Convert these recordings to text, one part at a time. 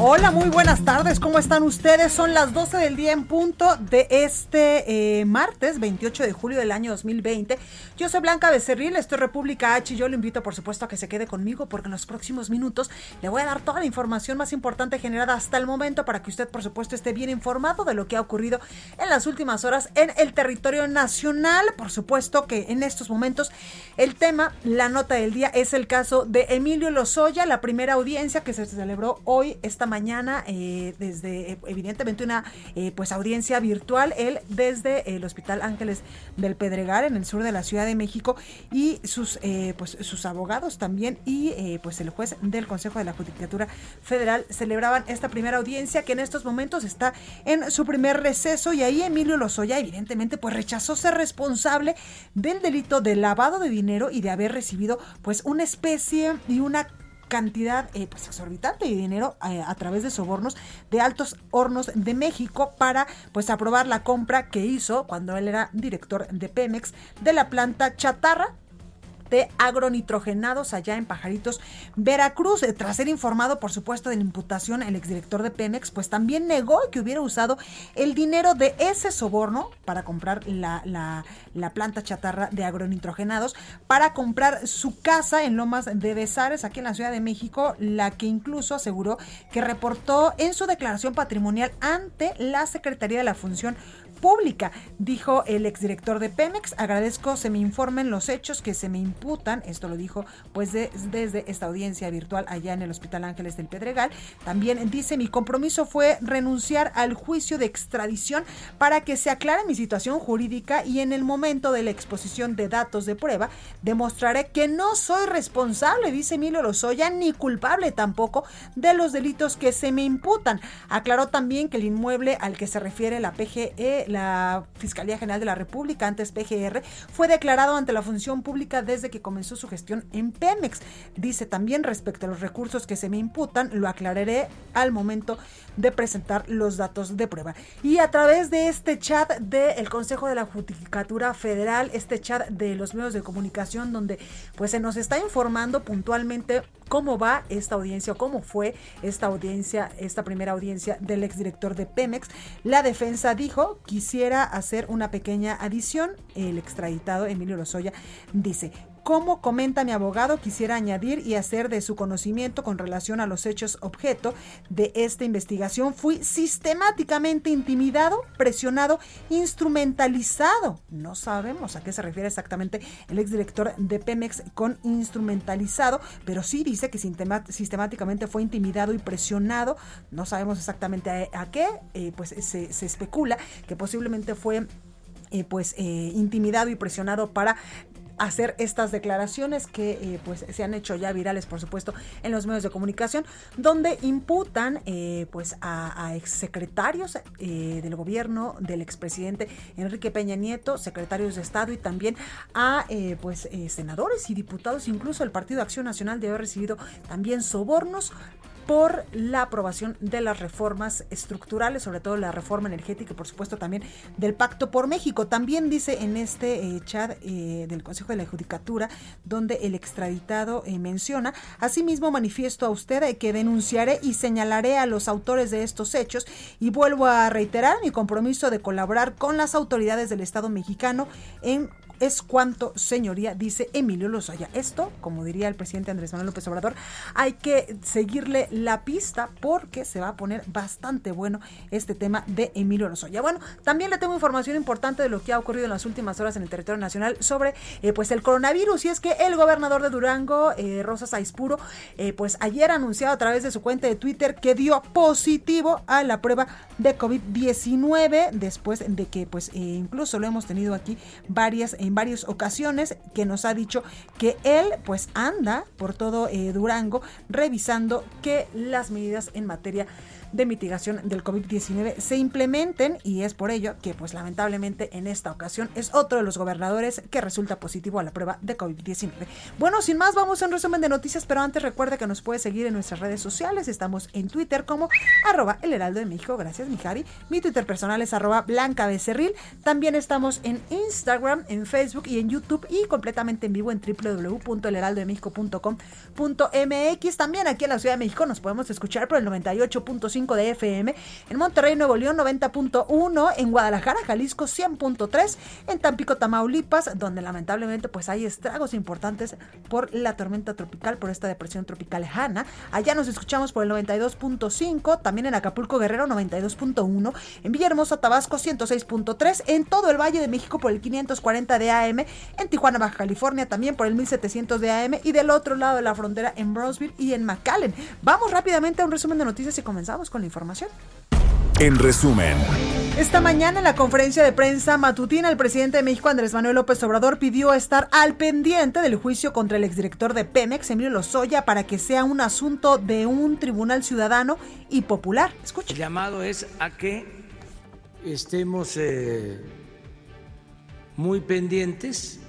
Hola, muy buenas tardes. ¿Cómo están ustedes? Son las 12 del día en punto de este eh, martes 28 de julio del año 2020. Yo soy Blanca Becerril, esto es República H y yo lo invito por supuesto a que se quede conmigo porque en los próximos minutos le voy a dar toda la información más importante generada hasta el momento para que usted por supuesto esté bien informado de lo que ha ocurrido en las últimas horas en el territorio nacional. Por supuesto que en estos momentos el tema, la nota del día es el caso de Emilio Lozoya, la primera audiencia que se celebró hoy esta mañana eh, desde eh, evidentemente una eh, pues audiencia virtual él desde el Hospital Ángeles del Pedregal en el sur de la Ciudad de México y sus pues sus abogados también y pues el juez del Consejo de la Judicatura Federal celebraban esta primera audiencia que en estos momentos está en su primer receso y ahí Emilio Lozoya evidentemente pues rechazó ser responsable del delito de lavado de dinero y de haber recibido pues una especie y una cantidad eh, pues exorbitante de dinero eh, a través de sobornos de Altos Hornos de México para pues aprobar la compra que hizo cuando él era director de Pemex de la planta chatarra de agronitrogenados allá en Pajaritos, Veracruz. Eh, tras ser informado, por supuesto, de la imputación, el exdirector de Pemex, pues también negó que hubiera usado el dinero de ese soborno para comprar la, la, la planta chatarra de agronitrogenados, para comprar su casa en Lomas de Besares, aquí en la Ciudad de México, la que incluso aseguró que reportó en su declaración patrimonial ante la Secretaría de la Función pública, dijo el exdirector de Pemex. Agradezco se me informen los hechos que se me imputan. Esto lo dijo pues desde esta audiencia virtual allá en el Hospital Ángeles del Pedregal. También dice mi compromiso fue renunciar al juicio de extradición para que se aclare mi situación jurídica y en el momento de la exposición de datos de prueba demostraré que no soy responsable, dice Emilio Lozoya, ni culpable tampoco de los delitos que se me imputan. Aclaró también que el inmueble al que se refiere la PGE la Fiscalía General de la República, antes PGR, fue declarado ante la función pública desde que comenzó su gestión en Pemex. Dice también respecto a los recursos que se me imputan, lo aclararé al momento de presentar los datos de prueba. Y a través de este chat del Consejo de la Judicatura Federal, este chat de los medios de comunicación, donde pues se nos está informando puntualmente cómo va esta audiencia cómo fue esta audiencia, esta primera audiencia del exdirector de Pemex. La defensa dijo, quisiera hacer una pequeña adición. El extraditado Emilio Lozoya dice, como comenta mi abogado, quisiera añadir y hacer de su conocimiento con relación a los hechos objeto de esta investigación. Fui sistemáticamente intimidado, presionado, instrumentalizado. No sabemos a qué se refiere exactamente el exdirector de Pemex con instrumentalizado, pero sí dice que sistemáticamente fue intimidado y presionado. No sabemos exactamente a, qué, eh, pues se, especula que posiblemente fue eh, pues eh, intimidado y presionado para hacer estas declaraciones que eh, pues se han hecho ya virales por supuesto en los medios de comunicación donde imputan eh, pues a, exsecretarios eh, del gobierno del expresidente Enrique Peña Nieto secretarios de estado y también a pues senadores y diputados. Incluso el Partido Acción Nacional de haber recibido también sobornos por la aprobación de las reformas estructurales, sobre todo la reforma energética y por supuesto también del Pacto por México. También dice en este eh, chat eh, del Consejo de la Judicatura, donde el extraditado eh, menciona, asimismo manifiesto a usted que denunciaré y señalaré a los autores de estos hechos y vuelvo a reiterar mi compromiso de colaborar con las autoridades del Estado mexicano en es cuanto, señoría, dice Emilio Lozoya. Esto, como diría el presidente Andrés Manuel López Obrador, hay que seguirle la pista porque se va a poner bastante bueno este tema de Emilio Lozoya. Bueno, también le tengo información importante de lo que ha ocurrido en las últimas horas en el territorio nacional sobre eh, pues el coronavirus y es que el gobernador de Durango, eh, Rosa eh, pues ayer anunciado a través de su cuenta de Twitter que dio positivo a la prueba de COVID-19 después de que pues incluso lo hemos tenido aquí varias varias ocasiones que nos ha dicho que él pues anda por todo Durango revisando que las medidas en materia mitigación del COVID-19 se implementen y es por ello que pues lamentablemente en esta ocasión es otro de los gobernadores que resulta positivo a la prueba de COVID-19. Bueno, sin más vamos a un resumen de noticias, pero antes recuerde que nos puede seguir en nuestras redes sociales, estamos en Twitter como arroba el heraldo de México, gracias mi Javi, mi Twitter personal es arroba blanca becerril, también estamos en Instagram, en Facebook y en YouTube y completamente en vivo en www.elheraldodemexico.com.mx, también aquí en la Ciudad de México nos podemos escuchar por el 98.5 de FM, en Monterrey, Nuevo León 90.1, en Guadalajara, Jalisco 100.3, en Tampico, Tamaulipas, donde lamentablemente pues hay estragos importantes por la tormenta tropical, por esta depresión tropical lejana. Allá nos escuchamos por el 92.5, también en Acapulco, Guerrero 92.1, en Villahermosa, Tabasco 106.3, en todo el Valle de México por el 540 de AM, en Tijuana, Baja California también por el 1700 de AM y del otro lado de la frontera en Brownsville y en McAllen. Vamos rápidamente a un resumen de noticias y comenzamos con la información. En resumen. Esta mañana en la conferencia de prensa matutina, el presidente de México, Andrés Manuel López Obrador, pidió estar al pendiente del juicio contra el exdirector de Pemex, Emilio Lozoya, para que sea un asunto de un tribunal ciudadano y popular. Escuche. El llamado es a que estemos eh, muy pendientes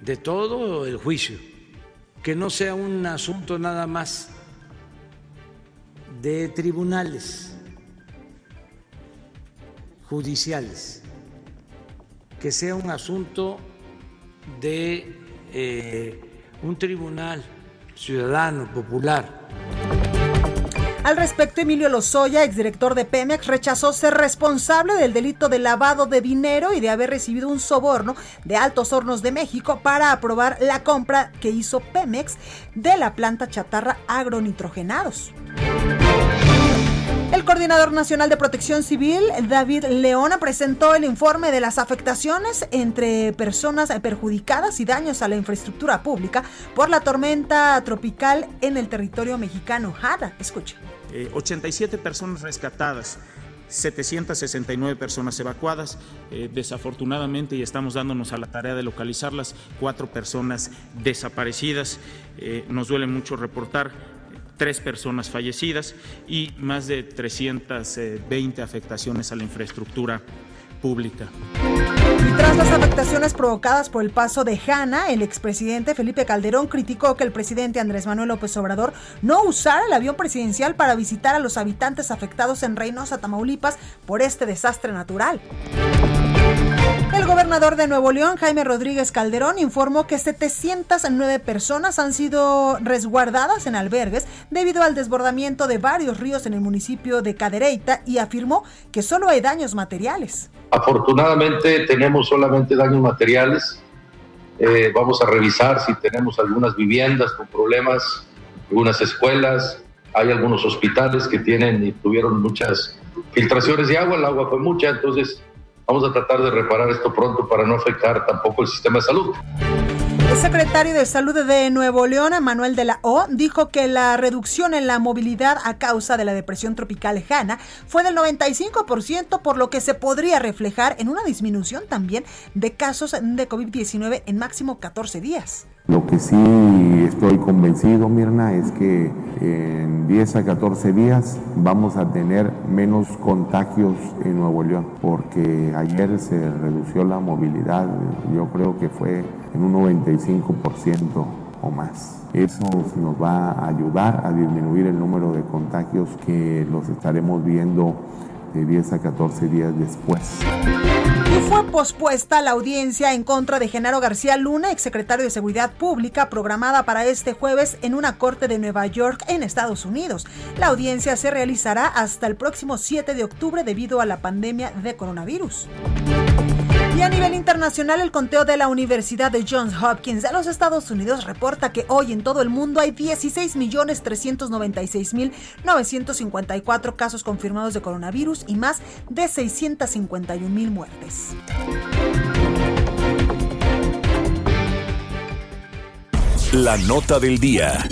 de todo el juicio, que no sea un asunto nada más de tribunales judiciales, que sea un asunto de eh, un tribunal ciudadano, popular. Al respecto, Emilio Lozoya, exdirector de Pemex, rechazó ser responsable del delito de lavado de dinero y de haber recibido un soborno de Altos Hornos de México para aprobar la compra que hizo Pemex de la planta chatarra agronitrogenados. El coordinador nacional de protección civil, David Leona, presentó el informe de las afectaciones entre personas perjudicadas y daños a la infraestructura pública por la tormenta tropical en el territorio mexicano. Jada, escuche. 87 eh, personas rescatadas. 769 personas evacuadas. Eh, desafortunadamente, y estamos dándonos a la tarea de localizarlas, cuatro personas desaparecidas. Eh, nos duele mucho reportar tres personas fallecidas y más de 320 afectaciones a la infraestructura pública. Y tras las afectaciones provocadas por el paso de Hanna, el expresidente Felipe Calderón criticó que el presidente Andrés Manuel López Obrador no usara el avión presidencial para visitar a los habitantes afectados en Reynosa, Tamaulipas, por este desastre natural. El gobernador de Nuevo León, Jaime Rodríguez Calderón, informó que 709 personas han sido resguardadas en albergues debido al desbordamiento de varios ríos en el municipio de Cadereyta y afirmó que solo hay daños materiales. Afortunadamente tenemos solamente daños materiales. Eh, vamos a revisar si tenemos algunas viviendas con problemas, algunas escuelas, hay algunos hospitales que tienen y tuvieron muchas filtraciones de agua, el agua fue mucha, entonces Vamos a tratar de reparar esto pronto para no afectar tampoco el sistema de salud. El secretario de Salud de Nuevo León, Manuel de la O, dijo que la reducción en la movilidad a causa de la depresión tropical lejana fue del 95%, por lo que se podría reflejar en una disminución también de casos de COVID-19 en máximo 14 días. Lo que sí estoy convencido, Mirna, es que en 10 a 14 días vamos a tener menos contagios en Nuevo León, porque ayer se redució la movilidad, yo creo que fue en un 95% o más. Eso nos va a ayudar a disminuir el número de contagios que los estaremos viendo de 10 a 14 días después. Fue pospuesta la audiencia en contra de Genaro García Luna, exsecretario de Seguridad Pública, programada para este jueves en una corte de Nueva York en Estados Unidos. La audiencia se realizará hasta el próximo 7 de octubre debido a la pandemia de coronavirus. Y a nivel internacional, el conteo de la Universidad de Johns Hopkins de los Estados Unidos reporta que hoy en todo el mundo hay 16.396.954 casos confirmados de coronavirus y más de 651.000 muertes. La nota del día.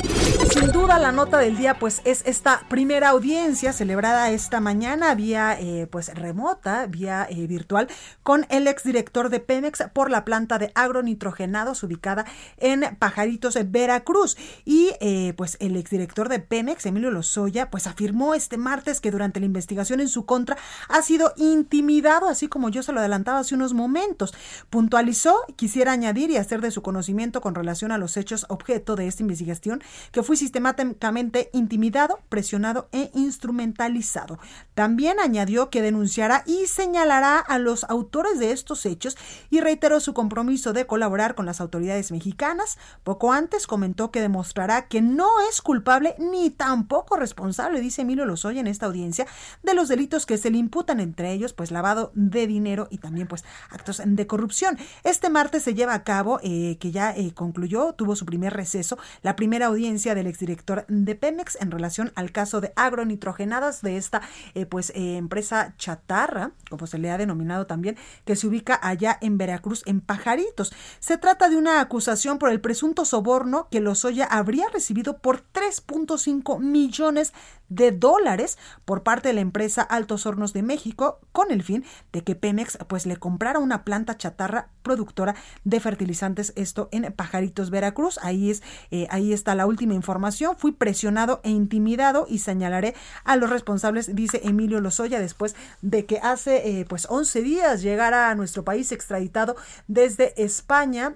Sin duda la nota del día pues es esta primera audiencia celebrada esta mañana vía eh, pues remota, vía eh, virtual con el exdirector de Pemex por la planta de agronitrogenados ubicada en Pajaritos, Veracruz. Y eh, pues el exdirector de Pemex, Emilio Lozoya, pues afirmó este martes que durante la investigación en su contra ha sido intimidado, así como yo se lo adelantaba hace unos momentos. Puntualizó, quisiera añadir y hacer de su conocimiento con relación a los hechos objeto de esta investigación que fue sistemáticamente intimidado, presionado e instrumentalizado. También añadió que denunciará y señalará a los autores de estos hechos y reiteró su compromiso de colaborar con las autoridades mexicanas. Poco antes comentó que demostrará que no es culpable ni tampoco responsable, dice Emilio Lozoya en esta audiencia, de los delitos que se le imputan entre ellos, pues lavado de dinero y también pues actos de corrupción. Este martes se lleva a cabo, eh, que ya eh, concluyó, tuvo su primer receso, la primera audiencia del exdirector de Pemex en relación al caso de agronitrogenadas de esta eh, pues eh, empresa chatarra, como se le ha denominado también, que se ubica allá en Veracruz, en Pajaritos. Se trata de una acusación por el presunto soborno que Lozoya habría recibido por 3.5 millones de dólares por parte de la empresa Altos Hornos de México con el fin de que Pemex pues le comprara una planta chatarra productora de fertilizantes esto en Pajaritos Veracruz ahí es eh, ahí está la última información. Fui presionado e intimidado y señalaré a los responsables dice Emilio Lozoya después de que hace eh, pues 11 días llegara a nuestro país extraditado desde España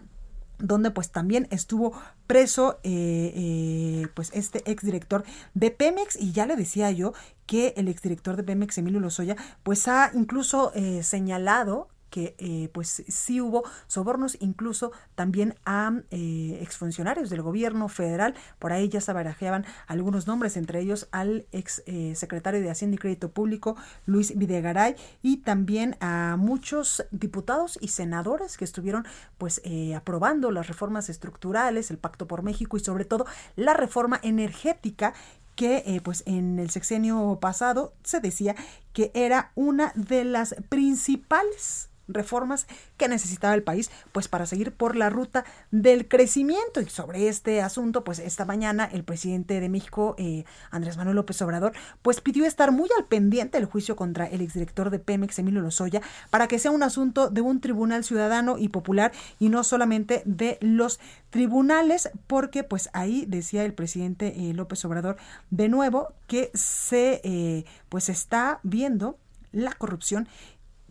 donde pues también estuvo preso eh, pues este exdirector de Pemex. Y ya le decía yo que el exdirector de Pemex Emilio Lozoya pues ha incluso señalado que eh, pues sí hubo sobornos incluso también a eh, exfuncionarios del gobierno federal. Por ahí ya se barajeaban algunos nombres, entre ellos al ex eh, secretario de Hacienda y Crédito Público, Luis Videgaray, y también a muchos diputados y senadores que estuvieron pues aprobando las reformas estructurales, el Pacto por México y sobre todo la reforma energética que pues en el sexenio pasado se decía que era una de las principales reformas que necesitaba el país pues para seguir por la ruta del crecimiento. Y sobre este asunto pues esta mañana el presidente de México eh, Andrés Manuel López Obrador pues pidió estar muy al pendiente del juicio contra el exdirector de Pemex Emilio Lozoya para que sea un asunto de un tribunal ciudadano y popular y no solamente de los tribunales porque pues ahí decía el presidente eh, López Obrador de nuevo que se eh, pues está viendo la corrupción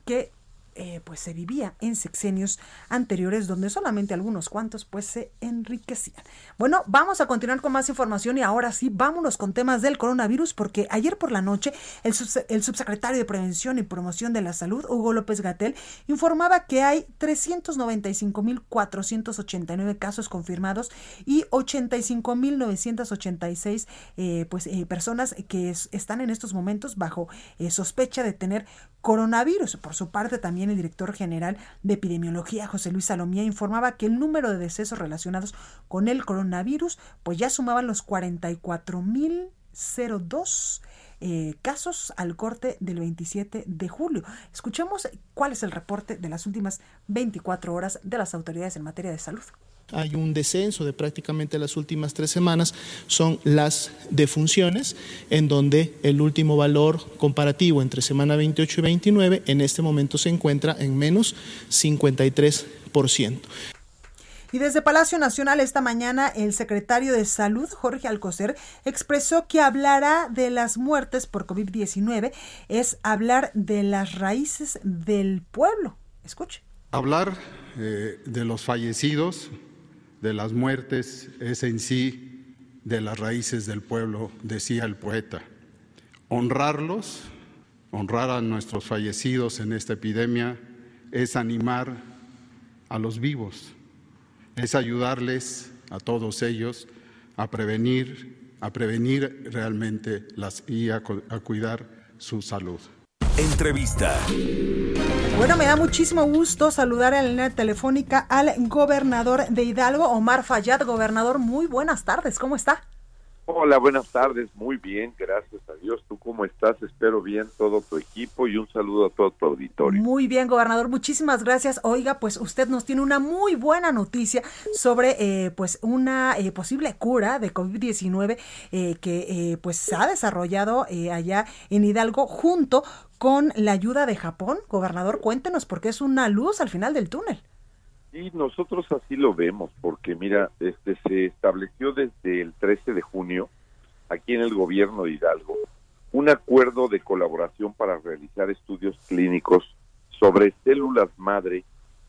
que eh, pues se vivía en sexenios anteriores donde solamente algunos cuantos pues se enriquecían. Bueno, vamos a continuar con más información y ahora sí, vámonos con temas del coronavirus porque ayer por la noche el, subsecretario de Prevención y Promoción de la Salud, Hugo López Gatel, informaba que hay 395.489 casos confirmados y 85.986 eh, pues eh, personas que están en estos momentos bajo sospecha de tener coronavirus. Por su parte también el director general de epidemiología, José Luis Salomía, informaba que el número de decesos relacionados con el coronavirus, pues ya sumaban los 44.002 eh, casos al corte del 27 de julio. Escuchemos cuál es el reporte de las últimas 24 horas de las autoridades en materia de salud hay un descenso de prácticamente las últimas tres semanas, son las defunciones, en donde el último valor comparativo entre semana 28 y 29 en este momento se encuentra en menos 53%. Y desde Palacio Nacional esta mañana el secretario de Salud, Jorge Alcocer, expresó que hablará de las muertes por COVID-19 es hablar de las raíces del pueblo. Escuche. Hablar eh, de los fallecidos de las muertes es en sí de las raíces del pueblo, decía el poeta. Honrarlos, honrar a nuestros fallecidos en esta epidemia, es animar a los vivos, es ayudarles a todos ellos a prevenir, a prevenir realmente las y a, a cuidar su salud. Entrevista. Bueno, me da muchísimo gusto saludar en la línea telefónica al gobernador de Hidalgo, Omar Fayad. Gobernador, muy buenas tardes, ¿cómo está? Hola, buenas tardes, muy bien, gracias a Dios. ¿Tú cómo estás? Espero bien todo tu equipo y un saludo a todo tu auditorio. Muy bien, gobernador, muchísimas gracias. Oiga, pues usted nos tiene una muy buena noticia sobre eh, pues una eh, posible cura de COVID-19 eh, que pues se ha desarrollado allá en Hidalgo junto con la ayuda de Japón. Gobernador, cuéntenos porque es una luz al final del túnel. Sí, nosotros así lo vemos, porque mira, este se estableció desde el 13 de junio aquí en el gobierno de Hidalgo un acuerdo de colaboración para realizar estudios clínicos sobre células madre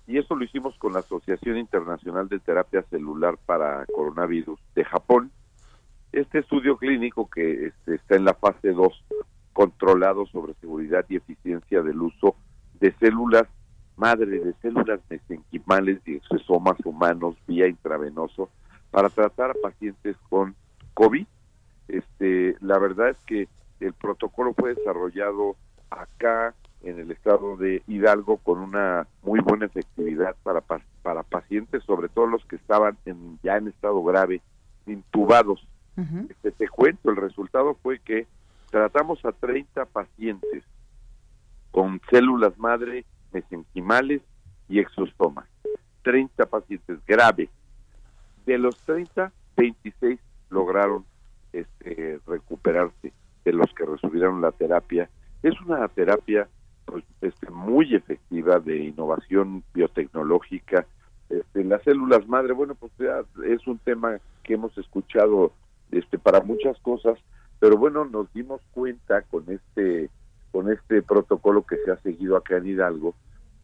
y eso lo hicimos con la Asociación Internacional de Terapia Celular para Coronavirus de Japón. Este estudio clínico que este, está en la fase 2, controlado sobre seguridad y eficiencia del uso de células madre de células mesenquimales y exosomas humanos vía intravenoso para tratar a pacientes con COVID. Este, la verdad es que el protocolo fue desarrollado acá en el estado de Hidalgo con una muy buena efectividad para, para pacientes, sobre todo los que estaban en, ya en estado grave, intubados. este, te cuento, el resultado fue que tratamos a 30 pacientes con células madre mesenquimales y exostomas. 30 pacientes graves. De los 30, 26 lograron este, recuperarse de los que recibieron la terapia. Es una terapia pues, este, muy efectiva de innovación biotecnológica. Este, las células madre, bueno, pues es un tema que hemos escuchado este, para muchas cosas, pero bueno, nos dimos cuenta con este con este protocolo que se ha seguido acá en Hidalgo,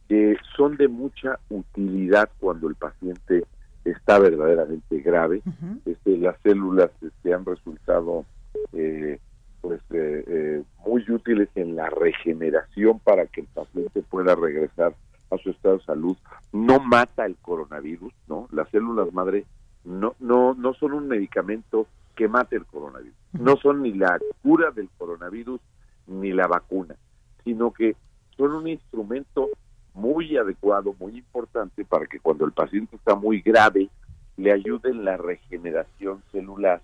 que son de mucha utilidad cuando el paciente está verdaderamente grave. este, las células este, han resultado eh, pues eh, eh, muy útiles en la regeneración para que el paciente pueda regresar a su estado de salud. No mata el coronavirus, ¿no? Las células madre no no no son un medicamento que mate el coronavirus. No son ni la cura del coronavirus ni la vacuna, sino que son un instrumento muy adecuado, muy importante para que cuando el paciente está muy grave le ayude en la regeneración celular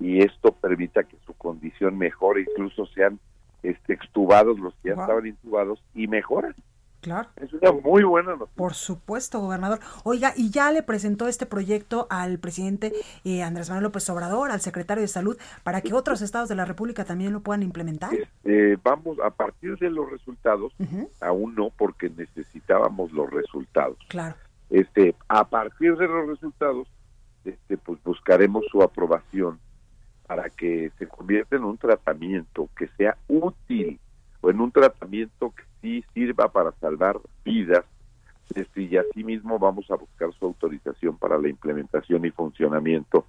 y esto permita que su condición mejore, incluso sean este, extubados los que ya estaban intubados y mejoran. Claro. Es una muy buena noticia. Por supuesto, gobernador. Oiga, y ya le presentó este proyecto al presidente eh, Andrés Manuel López Obrador, al secretario de Salud, para que otros estados de la República también lo puedan implementar. Este, vamos, a partir de los resultados, aún no, porque necesitábamos los resultados. Claro. Este, a partir de los resultados, este, pues buscaremos su aprobación para que se convierta en un tratamiento que sea útil o en un tratamiento que sí sirva para salvar vidas este, y asimismo vamos a buscar su autorización para la implementación y funcionamiento.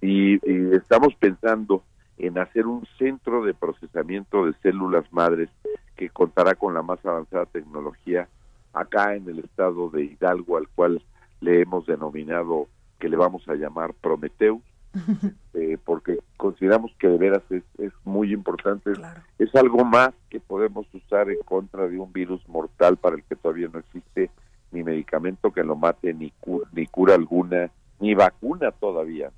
Y, estamos pensando en hacer un centro de procesamiento de células madres que contará con la más avanzada tecnología acá en el estado de Hidalgo al cual le hemos denominado que le vamos a llamar Prometeus eh, porque consideramos que de veras es, es muy importante. Es algo más que podemos usar en contra de un virus mortal para el que todavía no existe ni medicamento que lo mate, ni, ni cura alguna, ni vacuna todavía.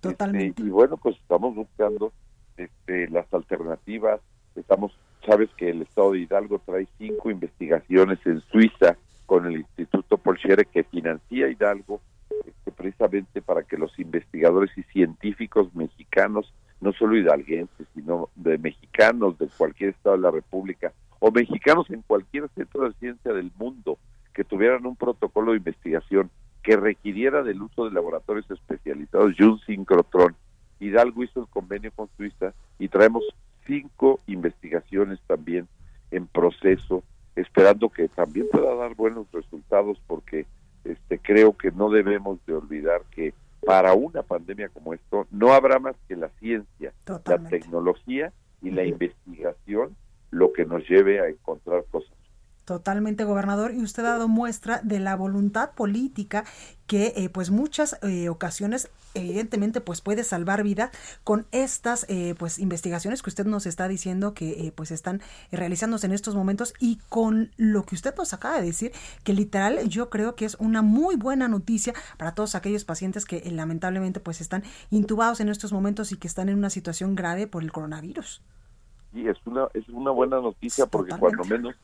Totalmente. Este, y bueno, pues estamos buscando este, las alternativas. Estamos, sabes que el Estado de Hidalgo trae cinco investigaciones en Suiza con el Instituto Polchere que financia Hidalgo este, precisamente para que los investigadores y científicos mexicanos, no solo hidalguenses, sino de mexicanos de cualquier estado de la República, o mexicanos en cualquier centro de ciencia del mundo, que tuvieran un protocolo de investigación que requiriera del uso de laboratorios especializados y un sincrotrón. Hidalgo hizo el convenio con Suiza y traemos cinco investigaciones también en proceso, esperando que también pueda dar buenos resultados porque este, creo que no debemos de olvidar que para una pandemia como esto no habrá más que la ciencia, la tecnología y la investigación lo que nos lleve a encontrar cosas Totalmente, gobernador. Y usted ha dado muestra de la voluntad política que, eh, pues, muchas eh, ocasiones, evidentemente, pues, puede salvar vida con estas, eh, pues, investigaciones que usted nos está diciendo que, pues, están realizándose en estos momentos y con lo que usted nos acaba de decir, que literal yo creo que es una muy buena noticia para todos aquellos pacientes que lamentablemente, pues, están intubados en estos momentos y que están en una situación grave por el coronavirus. Y es una, es una buena noticia porque cuando menos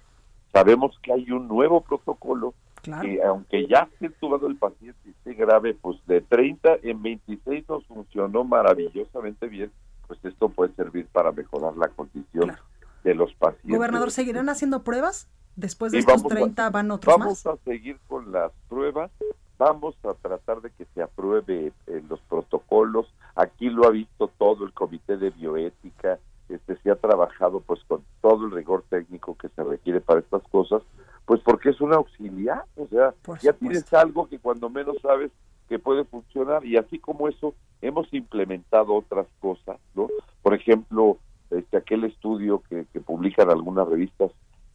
Sabemos que hay un nuevo protocolo que aunque ya esté entubado el paciente y esté grave, pues de 30 en 26 nos funcionó maravillosamente bien, pues esto puede servir para mejorar la condición de los pacientes. Gobernador, ¿seguirán haciendo pruebas? Después de estos 30 van otros vamos más. Vamos a seguir con las pruebas, vamos a tratar de que se apruebe eh, los protocolos. Aquí lo ha visto todo el comité de bioética, este se ha trabajado pues con todo el rigor técnico que se requiere para estas cosas, pues porque es un auxiliar, o sea, ya tienes algo que cuando menos sabes que puede funcionar y así como eso hemos implementado otras cosas, ¿no? Por ejemplo, este aquel estudio que, que publican algunas revistas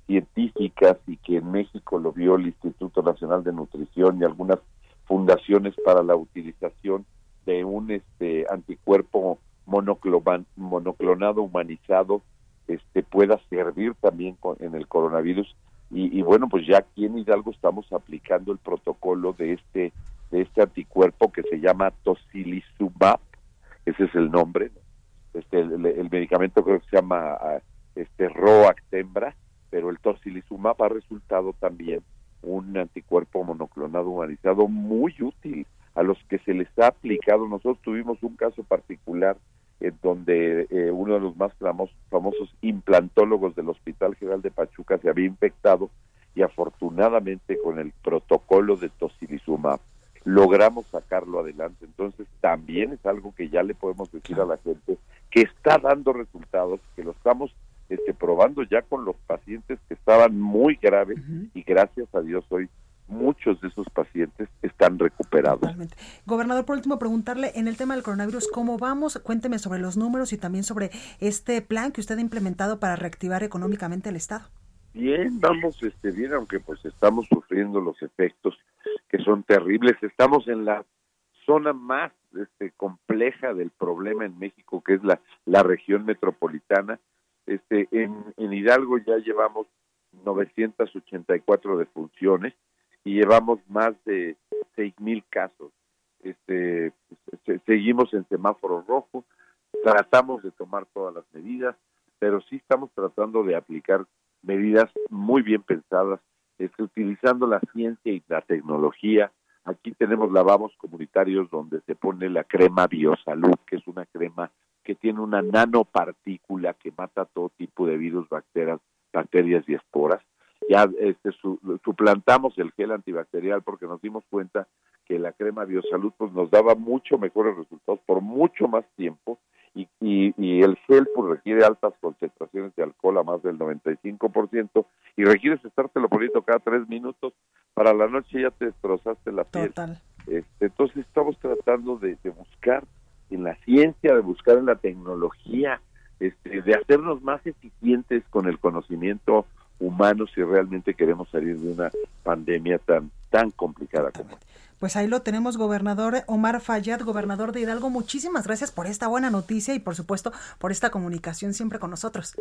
científicas y que en México lo vio el Instituto Nacional de Nutrición y algunas fundaciones para la utilización de un este anticuerpo monoclonado humanizado este pueda servir también en el coronavirus. Y, bueno pues ya aquí en Hidalgo estamos aplicando el protocolo de este de este anticuerpo que se llama tocilizumab. Ese es el nombre este el, medicamento creo que se llama ah, este Roactembra pero el tocilizumab ha resultado también un anticuerpo monoclonado humanizado muy útil a los que se les ha aplicado. Nosotros tuvimos un caso particular en donde eh, uno de los más famosos, implantólogos del Hospital General de Pachuca se había infectado y afortunadamente con el protocolo de tocilizumab logramos sacarlo adelante. Entonces también es algo que ya le podemos decir a la gente que está dando resultados, que lo estamos este, probando ya con los pacientes que estaban muy graves y gracias a Dios hoy muchos de esos pacientes están recuperados. Totalmente. Gobernador, por último, preguntarle en el tema del coronavirus, ¿cómo vamos? Cuénteme sobre los números y también sobre este plan que usted ha implementado para reactivar económicamente el Estado. Bien, vamos este, bien, aunque pues estamos sufriendo los efectos que son terribles. Estamos en la zona más este, compleja del problema en México, que es la, la región metropolitana. Este, en, en Hidalgo ya llevamos 984 defunciones y llevamos más de seis mil casos. Este, seguimos en semáforo rojo, tratamos de tomar todas las medidas, pero sí estamos tratando de aplicar medidas muy bien pensadas, este, utilizando la ciencia y la tecnología. Aquí tenemos lavamos comunitarios donde se pone la crema Biosalud, que es una crema que tiene una nanopartícula que mata todo tipo de virus, bacterias, bacterias y esporas ya este, suplantamos el gel antibacterial porque nos dimos cuenta que la crema Biosalud pues nos daba mucho mejores resultados por mucho más tiempo y, y, el gel pues requiere altas concentraciones de alcohol a más del 95% y requieres estártelo poniendo cada tres minutos para la noche ya te destrozaste la piel. Este, entonces estamos tratando de, de, buscar en la ciencia, de buscar en la tecnología, este, de hacernos más eficientes con el conocimiento humanos si realmente queremos salir de una pandemia tan tan complicada como pues ahí lo tenemos, gobernador Omar Fayad, gobernador de Hidalgo. Muchísimas gracias por esta buena noticia y por supuesto por esta comunicación siempre con nosotros.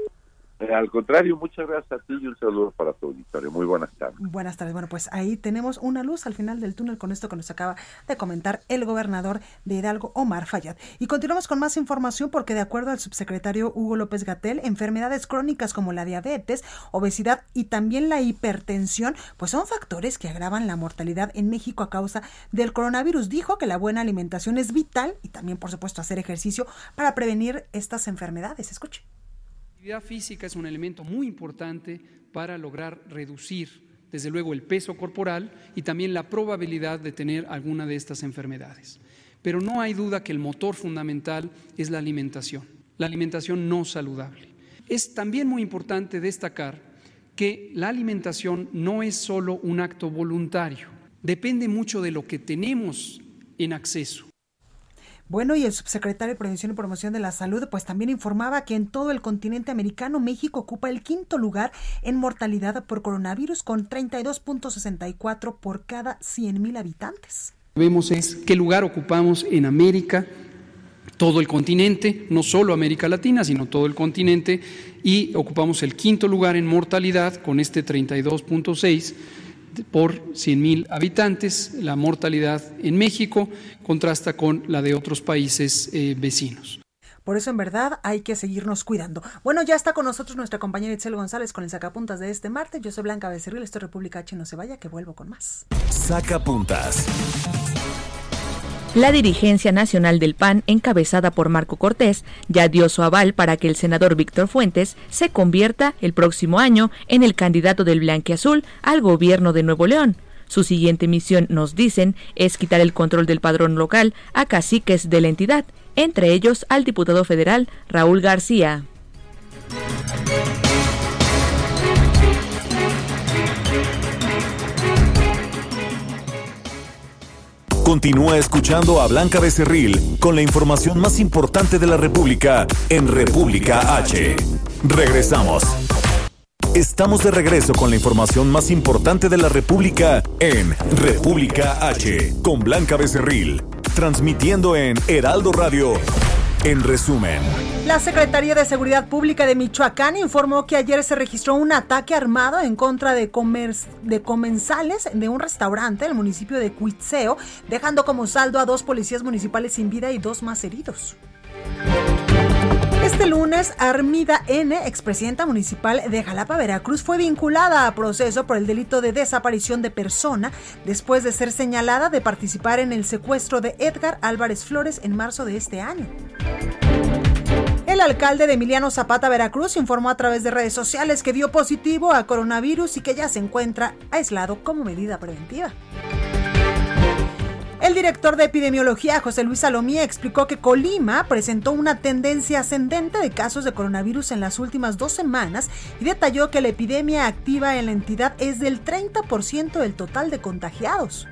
Eh, al contrario, muchas gracias a ti y un saludo para tu auditorio. Muy buenas tardes. Buenas tardes. Bueno, pues ahí tenemos una luz al final del túnel con esto que nos acaba de comentar el gobernador de Hidalgo, Omar Fayad. Y continuamos con más información porque de acuerdo al subsecretario Hugo López Gatel, enfermedades crónicas como la diabetes, obesidad y también la hipertensión, pues son factores que agravan la mortalidad en México a causa del coronavirus. Dijo que la buena alimentación es vital y también, por supuesto, hacer ejercicio para prevenir estas enfermedades. Escuche. La actividad física es un elemento muy importante para lograr reducir, desde luego, el peso corporal y también la probabilidad de tener alguna de estas enfermedades. Pero no hay duda que el motor fundamental es la alimentación, la alimentación no saludable. Es también muy importante destacar que la alimentación no es solo un acto voluntario, depende mucho de lo que tenemos en acceso. Bueno, y el subsecretario de Prevención y Promoción de la Salud, pues también informaba que en todo el continente americano México ocupa el quinto lugar en mortalidad por coronavirus con 32.64 por cada 100.000 habitantes. Vemos es qué lugar ocupamos en América, todo el continente, no solo América Latina, sino todo el continente, y ocupamos el quinto lugar en mortalidad con este 32.6 por 100.000 habitantes. La mortalidad en México contrasta con la de otros países eh, vecinos. Por eso, en verdad, hay que seguirnos cuidando. Bueno, ya está con nosotros nuestra compañera Itzel González con el Sacapuntas de este martes. Yo soy Blanca Becerril, esto es República H. No se vaya, que vuelvo con más. Sacapuntas. La dirigencia nacional del PAN, encabezada por Marco Cortés, ya dio su aval para que el senador Víctor Fuentes se convierta el próximo año en el candidato del Blanquiazul al gobierno de Nuevo León. Su siguiente misión, nos dicen, es quitar el control del padrón local a caciques de la entidad, entre ellos al diputado federal Raúl García. Continúa escuchando a Blanca Becerril con la información más importante de la República en República H. Regresamos. Estamos de regreso con la información más importante de la República en República H con Blanca Becerril, transmitiendo en Heraldo Radio en resumen. La Secretaría de Seguridad Pública de Michoacán informó que ayer se registró un ataque armado en contra de, comensales de un restaurante en el municipio de Cuitzeo, dejando como saldo a dos policías municipales sin vida y dos más heridos. Este lunes, Armida N., expresidenta municipal de Jalapa, Veracruz, fue vinculada a proceso por el delito de desaparición de persona después de ser señalada de participar en el secuestro de Edgar Álvarez Flores en marzo de este año. El alcalde de Emiliano Zapata, Veracruz, informó a través de redes sociales que dio positivo a coronavirus y que ya se encuentra aislado como medida preventiva. El director de epidemiología, José Luis Salomía, explicó que Colima presentó una tendencia ascendente de casos de coronavirus en las últimas dos semanas y detalló que la epidemia activa en la entidad es del 30% del total de contagiados.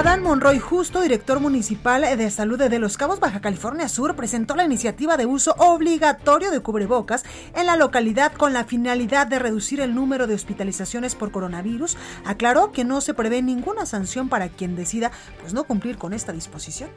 Adán Monroy Justo, director municipal de salud de Los Cabos, Baja California Sur, presentó la iniciativa de uso obligatorio de cubrebocas en la localidad con la finalidad de reducir el número de hospitalizaciones por coronavirus. Aclaró que no se prevé ninguna sanción para quien decida pues no cumplir con esta disposición.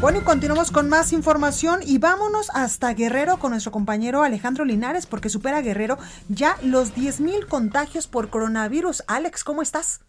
Bueno, y continuamos con más información y vámonos hasta Guerrero con nuestro compañero Alejandro Linares porque supera Guerrero ya los 10.000 contagios por coronavirus. Alex, ¿cómo estás?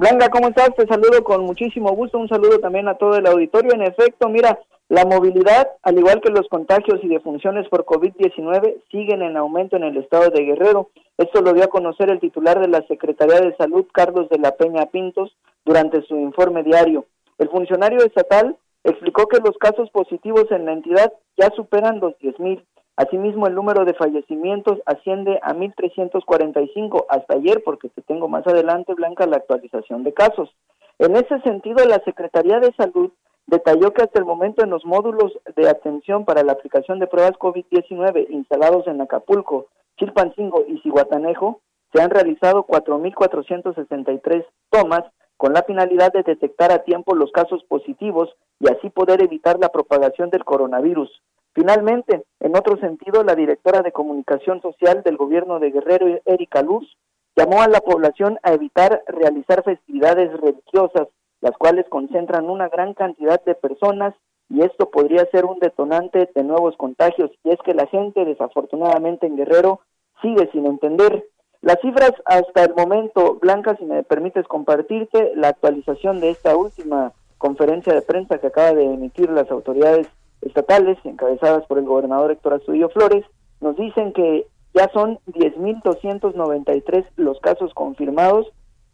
Blanca, ¿cómo estás? Te saludo con muchísimo gusto. Un saludo también a todo el auditorio. En efecto, mira, la movilidad, al igual que los contagios y defunciones por COVID-19, siguen en aumento en el estado de Guerrero. Esto lo dio a conocer el titular de la Secretaría de Salud, Carlos de la Peña Pintos, durante su informe diario. El funcionario estatal explicó que los casos positivos en la entidad ya superan los 10.000. Asimismo, el número de fallecimientos asciende a 1.345 hasta ayer, porque te tengo más adelante, Blanca, la actualización de casos. En ese sentido, la Secretaría de Salud detalló que hasta el momento en los módulos de atención para la aplicación de pruebas COVID-19 instalados en Acapulco, Chilpancingo y Cihuatanejo, se han realizado 4.463 tomas con la finalidad de detectar a tiempo los casos positivos y así poder evitar la propagación del coronavirus. Finalmente, en otro sentido, la directora de comunicación social del gobierno de Guerrero, Erika Luz, llamó a la población a evitar realizar festividades religiosas, las cuales concentran una gran cantidad de personas y esto podría ser un detonante de nuevos contagios. Y es que la gente, desafortunadamente en Guerrero, sigue sin entender las cifras hasta el momento, Blanca, si me permites compartirte la actualización de esta última conferencia de prensa que acaba de emitir las autoridades estatales, encabezadas por el gobernador Héctor Astudillo Flores, nos dicen que ya son 10.293 los casos confirmados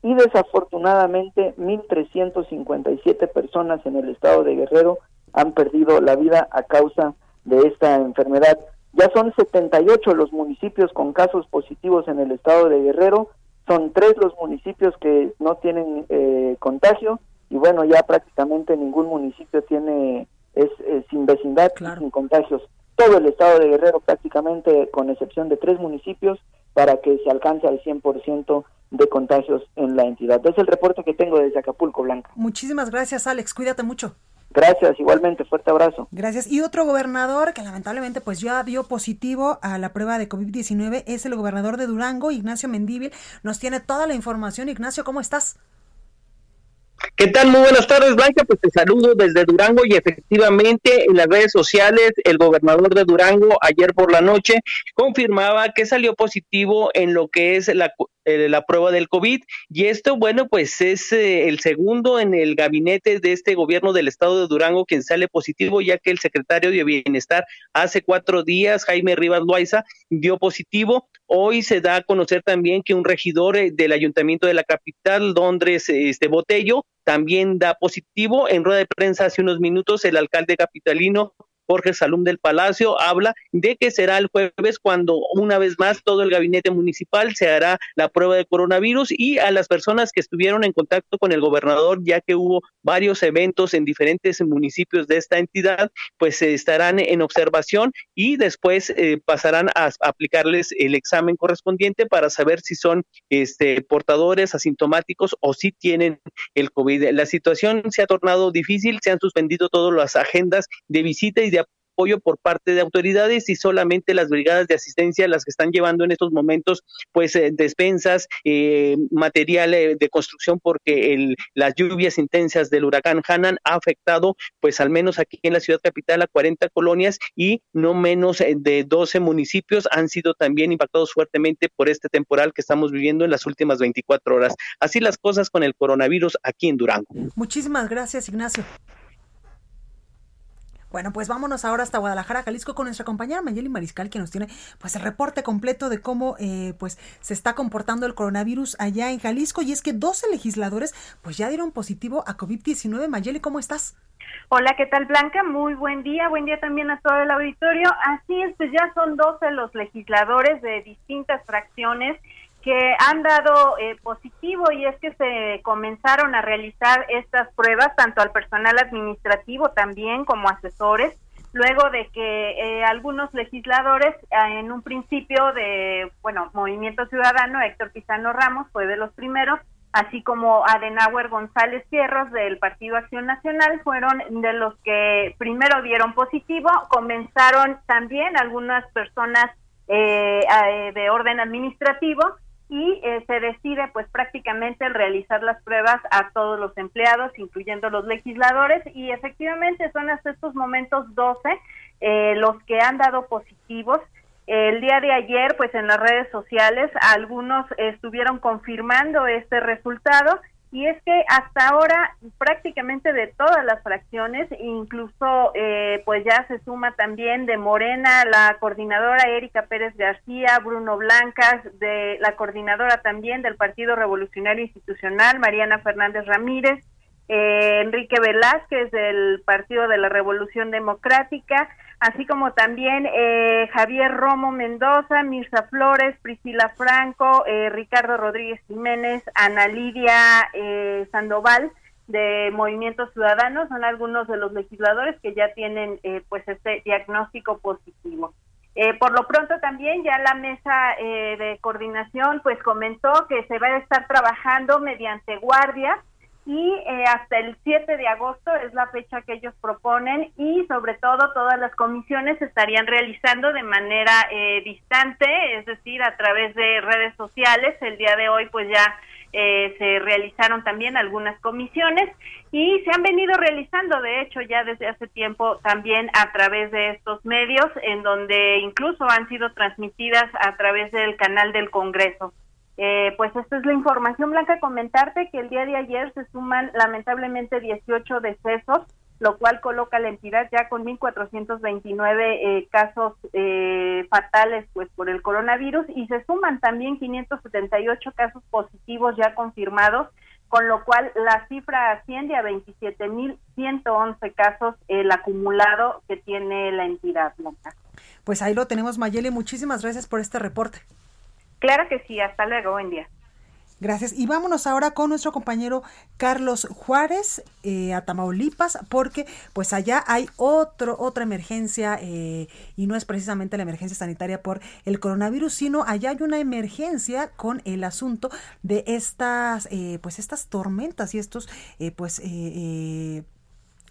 y desafortunadamente 1.357 personas en el estado de Guerrero han perdido la vida a causa de esta enfermedad. Ya son 78 los municipios con casos positivos en el estado de Guerrero, son tres los municipios que no tienen eh, contagio y bueno, ya prácticamente ningún municipio tiene es, sin vecindad sin contagios. todo el estado de Guerrero prácticamente con excepción de tres municipios para que se alcance al 100% de contagios en la entidad. Es el reporte que tengo desde Acapulco, Blanca. Muchísimas gracias, Alex. Cuídate mucho. Gracias, igualmente, fuerte abrazo. Gracias. Y otro gobernador que lamentablemente pues ya dio positivo a la prueba de COVID-19 es el gobernador de Durango, Ignacio Mendíbil. Nos tiene toda la información. Ignacio, ¿cómo estás? ¿Qué tal? Muy buenas tardes, Blanca. Pues te saludo desde Durango y efectivamente en las redes sociales el gobernador de Durango ayer por la noche confirmaba que salió positivo en lo que es la, eh, la prueba del COVID. Y esto, bueno, pues es eh, el segundo en el gabinete de este gobierno del estado de Durango quien sale positivo, ya que el secretario de Bienestar hace cuatro días, Jaime Rivas Loaiza, dio positivo. Hoy se da a conocer también que un regidor eh, del ayuntamiento de la capital, Londres, este Botello, también da positivo. En rueda de prensa hace unos minutos, el alcalde capitalino Jorge Salum del Palacio, habla de que será el jueves cuando una vez más todo el gabinete municipal se hará la prueba de coronavirus y a las personas que estuvieron en contacto con el gobernador, ya que hubo varios eventos en diferentes municipios de esta entidad, pues estarán en observación y después eh, pasarán a, aplicarles el examen correspondiente para saber si son este, portadores asintomáticos o si tienen el COVID. La situación se ha tornado difícil, se han suspendido todas las agendas de visita y de apoyo por parte de autoridades y solamente las brigadas de asistencia las que están llevando en estos momentos pues eh, despensas, eh, material eh, de construcción porque el, las lluvias intensas del huracán Hanan ha afectado pues al menos aquí en la ciudad capital a 40 colonias y no menos de 12 municipios han sido también impactados fuertemente por este temporal que estamos viviendo en las últimas 24 horas. Así las cosas con el coronavirus aquí en Durango. Muchísimas gracias, Ignacio. Bueno, pues vámonos ahora hasta Guadalajara, Jalisco, con nuestra compañera Mayeli Mariscal, que nos tiene pues el reporte completo de cómo eh, pues se está comportando el coronavirus allá en Jalisco. Y es que 12 legisladores pues ya dieron positivo a COVID-19. Mayeli, ¿cómo estás? Hola, ¿qué tal Blanca? Muy buen día, buen día también a todo el auditorio. Así es, pues ya son 12 los legisladores de distintas fracciones que han dado eh, positivo y es que se comenzaron a realizar estas pruebas tanto al personal administrativo también como asesores, luego de que eh, algunos legisladores eh, en un principio de, bueno, Movimiento Ciudadano, Héctor Pizano Ramos fue de los primeros, así como Adenauer González Fierros del Partido Acción Nacional fueron de los que primero dieron positivo, comenzaron también algunas personas de orden administrativo y eh, se decide pues prácticamente realizar las pruebas a todos los empleados, incluyendo los legisladores, y efectivamente son hasta estos momentos 12 eh, los que han dado positivos. El día de ayer, pues en las redes sociales, algunos estuvieron confirmando este resultado y es que hasta ahora prácticamente de todas las fracciones, incluso eh, pues ya se suma también de Morena la coordinadora Erika Pérez García, Bruno Blancas, de la coordinadora también del Partido Revolucionario Institucional, Mariana Fernández Ramírez, eh, Enrique Velázquez del Partido de la Revolución Democrática, así como también eh, Javier Romo Mendoza, Mirza Flores, Priscila Franco, eh, Ricardo Rodríguez Jiménez, Ana Lidia eh, Sandoval de Movimiento Ciudadano, son algunos de los legisladores que ya tienen pues este diagnóstico positivo. por lo pronto también ya la mesa de coordinación pues comentó que se va a estar trabajando mediante guardias y eh, hasta el 7 de agosto es la fecha que ellos proponen y sobre todo todas las comisiones se estarían realizando de manera eh, distante, es decir, a través de redes sociales. El día de hoy pues ya eh, se realizaron también algunas comisiones y se han venido realizando, de hecho, ya desde hace tiempo también a través de estos medios, en donde incluso han sido transmitidas a través del canal del Congreso. Eh, pues esta es la información, Blanca. Comentarte que el día de ayer se suman lamentablemente 18 decesos, lo cual coloca la entidad ya con 1.429 eh, casos eh, fatales pues por el coronavirus y se suman también 578 casos positivos ya confirmados, con lo cual la cifra asciende a 27.111 casos el acumulado que tiene la entidad, Blanca. Pues ahí lo tenemos, Mayeli. Muchísimas gracias por este reporte. Claro que sí, hasta luego, buen día. Gracias. Y vámonos ahora con nuestro compañero Carlos Juárez eh, a Tamaulipas, porque pues allá hay otro, otra emergencia eh, y no es precisamente la emergencia sanitaria por el coronavirus, sino allá hay una emergencia con el asunto de estas, eh, pues estas tormentas y estos, pues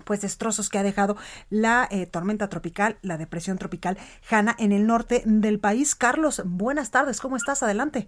pues destrozos que ha dejado la tormenta tropical, la depresión tropical Hanna en el norte del país. Carlos, buenas tardes, ¿cómo estás? Adelante.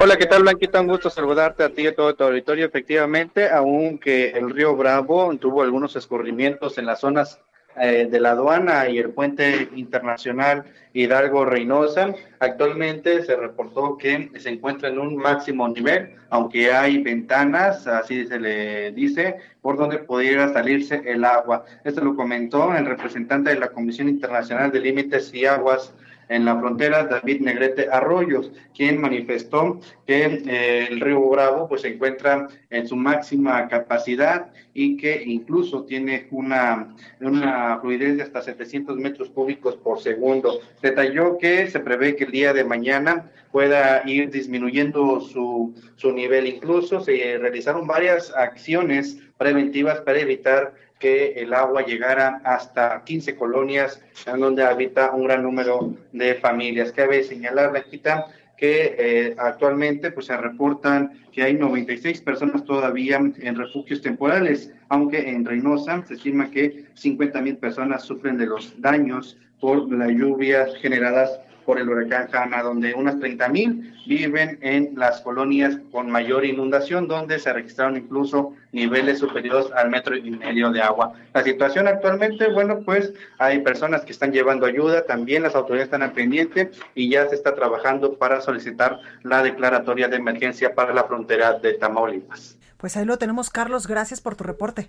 Hola, ¿qué tal, Blanquita? Un gusto saludarte a ti y a todo tu auditorio. Efectivamente, aunque el río Bravo tuvo algunos escurrimientos en las zonas eh, de la aduana y el puente internacional Hidalgo Reynosa, actualmente se reportó que se encuentra en un máximo nivel, aunque hay ventanas, así se le dice, por donde pudiera salirse el agua. Esto lo comentó el representante de la Comisión Internacional de Límites y Aguas en la frontera, David Negrete Arroyos, quien manifestó que eh, el río Bravo pues se encuentra en su máxima capacidad y que incluso tiene una, una fluidez de hasta 700 metros cúbicos por segundo. Detalló que se prevé que el día de mañana pueda ir disminuyendo su, su nivel. Incluso se realizaron varias acciones preventivas para evitar que el agua llegara hasta 15 colonias en donde habita un gran número de familias. Cabe señalar, Blanquita, que eh, actualmente pues se reportan que hay 96 personas todavía en refugios temporales, aunque en Reynosa se estima que 50 mil personas sufren de los daños por las lluvias generadas por el huracán Hanna, donde unas 30 mil viven en las colonias con mayor inundación, donde se registraron incluso niveles superiores al metro y medio de agua. La situación actualmente, bueno, pues hay personas que están llevando ayuda, también las autoridades están al pendiente y ya se está trabajando para solicitar la declaratoria de emergencia para la frontera de Tamaulipas. Pues ahí lo tenemos, Carlos, gracias por tu reporte.